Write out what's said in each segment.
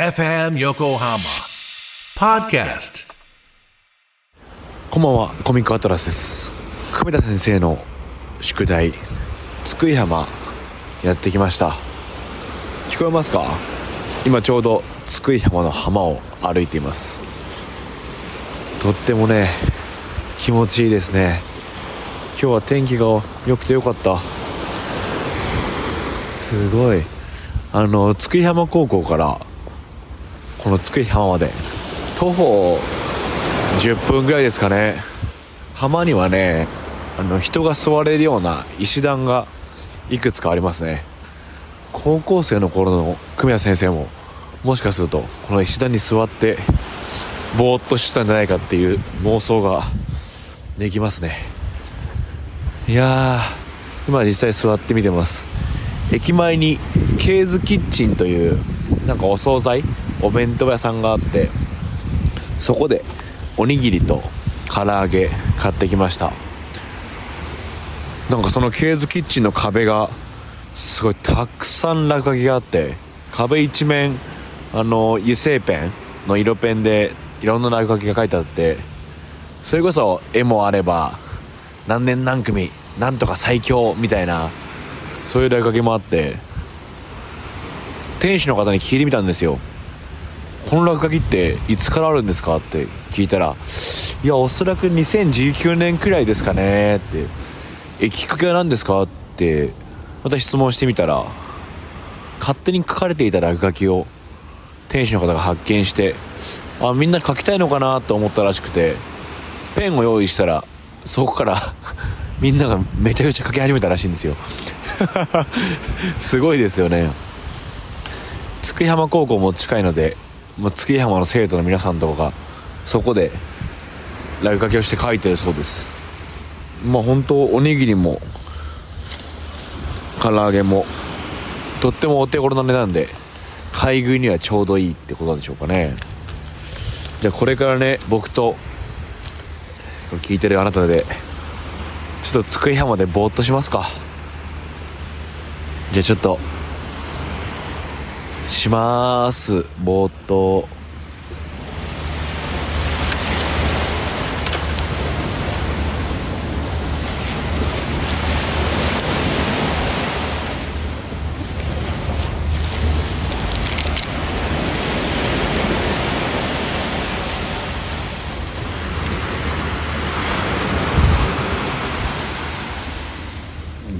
FM Yokohama Podcast. こんばんはコミックアトラスです。久米田先生の宿題津久井浜やってきました。聞こえますか？今ちょうど津久井浜の浜を歩いています。とってもね気持ちいいですね。今日は天気が良くてよかった。すごい。あの津久井浜高校からこの津久井浜まで。徒歩10分ぐらいですかね。浜にはねあの人が座れるような石段がいくつかありますね。高校生の頃の久米田先生ももしかするとこの石段に座ってぼーっとしてたんじゃないかっていう妄想ができますね。いやー今実際座ってみてます。駅前にケーズキッチンというなんかお惣菜お弁当屋さんがあってそこでおにぎりと唐揚げ買ってきました。なんかそのケーズキッチンの壁がすごいたくさん落書きがあって壁一面あの油性ペンの色ペンでいろんな落書きが書いてあってそれこそ絵もあれば何年何組なんとか最強みたいなそういう落書きもあって店主の方に聞いてみたんですよ。この落書きっていつからあるんですかって聞いたらいやおそらく2019年くらいですかねって。えきっかけは何ですかってまた質問してみたら勝手に書かれていた落書きを店主の方が発見してあみんな書きたいのかなと思ったらしくてペンを用意したらそこから みんながめちゃくちゃ書き始めたらしいんですよ。すごいですよね。津久井浜高校も近いのでまあ、月浜の生徒の皆さんとかがそこで落書きをして書いてるそうです。まあ本当おにぎりも唐揚げもとってもお手頃な値段で買い食いにはちょうどいいってことでしょうかね。じゃあこれからね僕と聞いてるあなたでちょっと津久井浜でぼーっとしますか。じゃあちょっとします。ぼーっと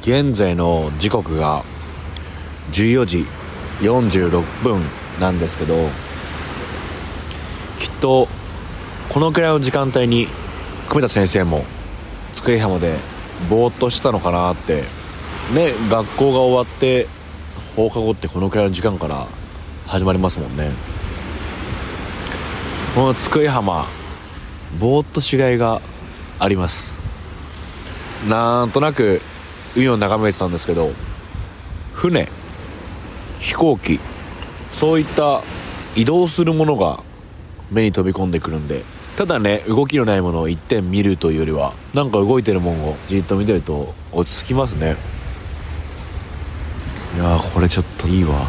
現在の時刻が14時。46分なんですけどきっとこのくらいの時間帯に久米田先生も机浜でぼーっとしたのかなってね学校が終わって放課後ってこのくらいの時間から始まりますもんね。この机浜ぼーっとしがいがあります。なんとなく海を眺めてたんですけど船飛行機。そういった移動するものが目に飛び込んでくるんで。ただね動きのないものを一点見るというよりはなんか動いてるもんをじっと見てると落ち着きますね。いやこれちょっといいわ。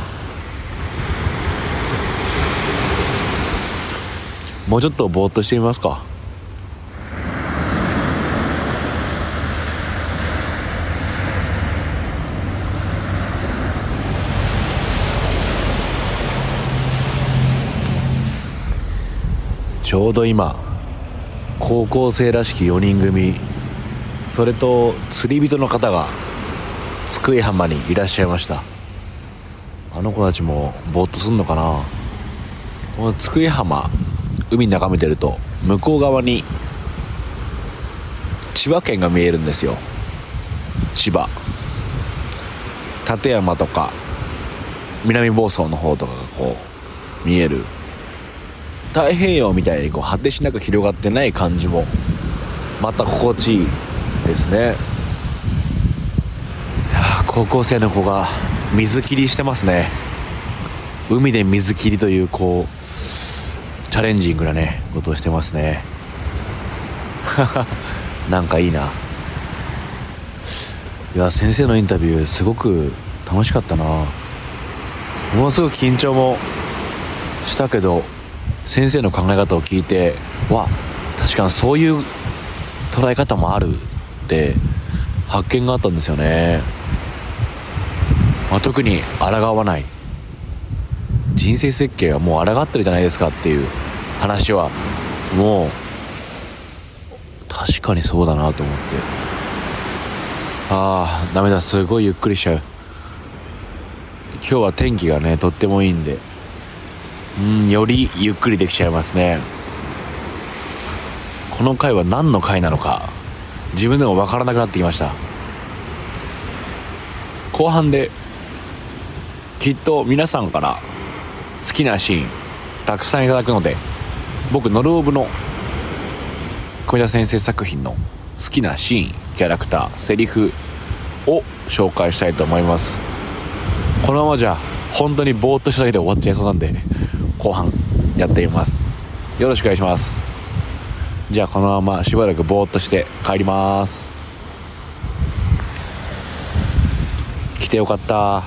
もうちょっとぼーっとしてみますか。ちょうど今高校生らしき4人組。それと釣り人の方が津久井浜にいらっしゃいました。あの子たちもぼーっとすんのかな。この津久井浜海眺めてると向こう側に千葉県が見えるんですよ。千葉。館山とか南房総の方とかがこう見える。太平洋みたいにこう果てしなく広がってない感じもまた心地いいですね。高校生の子が水切りしてますね。海で水切りというこうチャレンジングなねことをしてますね。なんかいいな。いや先生のインタビューすごく楽しかったな。ものすごく緊張もしたけど先生の考え方を聞いてわ確かにそういう捉え方もあるって発見があったんですよね、まあ、特に抗わない。人生設計はもう抗ってるじゃないですかっていう話はもう確かにそうだなと思って。ああダメだすごいゆっくりしちゃう。今日は天気がねとってもいいんで。うんよりゆっくりできちゃいますね。この回は何の回なのか。自分でも分からなくなってきました。後半できっと皆さんから好きなシーンたくさんいただくので僕ノルオブの小田先生作品の好きなシーンキャラクターセリフを紹介したいと思います。このままじゃ本当にぼーっとしただけで終わっちゃいそうなんで後半やってみます。よろしくお願いします。じゃあこのまましばらくぼーっとして帰ります。来てよかった。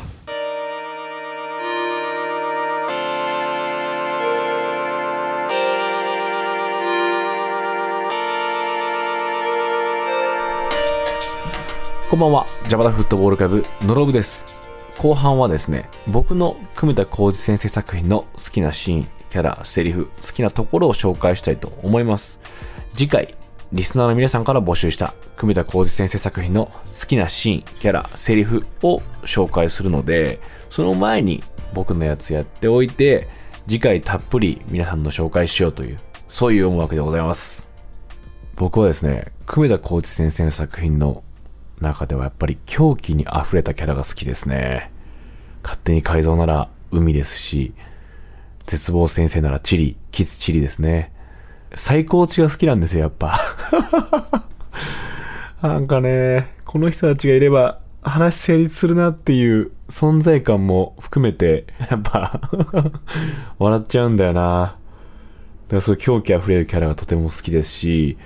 こんばんは、ジャパタフットボールクラブ、ノロブです。後半はですね、僕の組田浩二先生作品の好きなシーン、キャラ、セリフ、好きなところを紹介したいと思います。次回、リスナーの皆さんから募集した組田浩二先生作品の好きなシーン、キャラ、セリフを紹介するので、その前に僕のやつやっておいて、次回たっぷり皆さんの紹介しようという、そういう思惑でございます。僕はですね、久米田浩一先生の作品の中ではやっぱり狂気に溢れたキャラが好きですね。勝手に改造なら海ですし、絶望先生ならチリ、キツチリですね。最高値が好きなんですよ、やっぱ。なんかね、この人たちがいれば話成立するなっていう存在感も含めて、やっぱ 笑っちゃうんだよな。だからそういう狂気あふれるキャラがとても好きですし、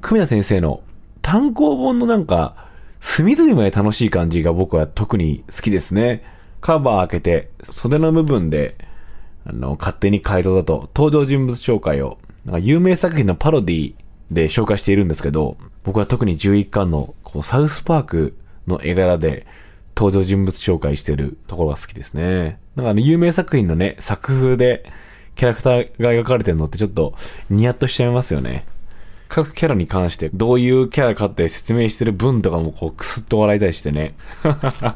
久米田先生の単行本のなんか、隅々まで楽しい感じが僕は特に好きですね。カバー開けて、袖の部分で、あの、勝手に改造だと、登場人物紹介を、なんか有名作品のパロディで紹介しているんですけど、僕は特に11巻の、こう、サウスパークの絵柄で、登場人物紹介してるところが好きですね。なんかあの、有名作品のね、作風で、キャラクターが描かれてるのってちょっと、ニヤッとしちゃいますよね。各キャラに関してどういうキャラかって説明してる文とかもこうクスッと笑いたりしてね。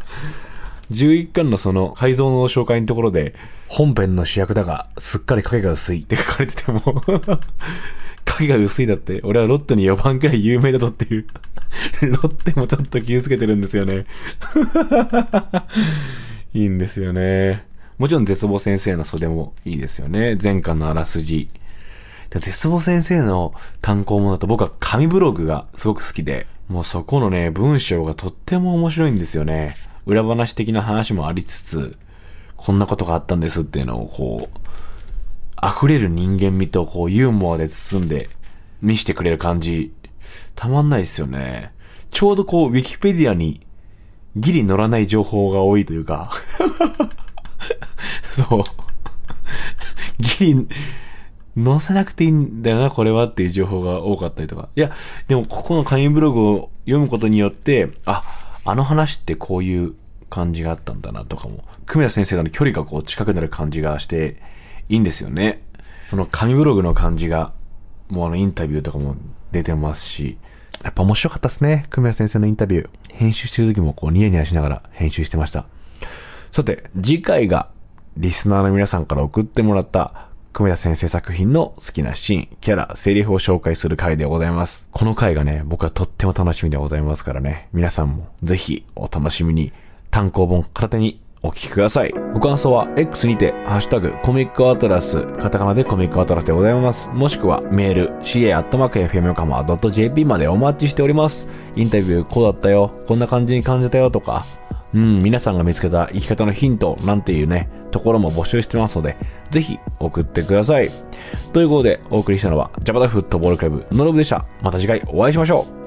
11巻のその改造の紹介のところで本編の主役だがすっかり影が薄いって書かれてても 影が薄いだって俺はロッテに4番くらい有名だぞっていう ロッテもちょっと気をつけてるんですよね。いいんですよね。もちろん絶望先生の袖もいいですよね。前巻のあらすじ。絶望先生の単行本だと僕は紙ブログがすごく好きで、もうそこのね、文章がとっても面白いんですよね。裏話的な話もありつつ、こんなことがあったんですっていうのをこう、溢れる人間味とこうユーモアで包んで見してくれる感じ、たまんないですよね。ちょうどこう、ウィキペディアにギリ乗らない情報が多いというか、そう。ギリ、載せなくていいんだよな、これはっていう情報が多かったりとか。いや、でもここの紙ブログを読むことによって、あ、あの話ってこういう感じがあったんだなとかも、久米田先生との距離がこう近くなる感じがして、いいんですよね。その紙ブログの感じが、もうあのインタビューとかも出てますし、やっぱ面白かったですね、久米田先生のインタビュー。編集してる時もこうニヤニヤしながら編集してました。さて、次回がリスナーの皆さんから送ってもらった久米田先生作品の好きなシーン、キャラ、セリフを紹介する回でございます。この回がね、僕はとっても楽しみでございますからね、皆さんもぜひお楽しみに単行本片手にお聞きください。ご感想は X にて、ハッシュタグ、コミックアトラス、カタカナでコミックアトラスでございます。もしくはメール、ca.fm.jp までお待ちしております。インタビューこうだったよ、こんな感じに感じたよとか、うん、皆さんが見つけた生き方のヒントなんていうね、ところも募集してますので、ぜひ送ってください。ということで、お送りしたのは、ジャパダフットボールクラブのロブでした。また次回お会いしましょう。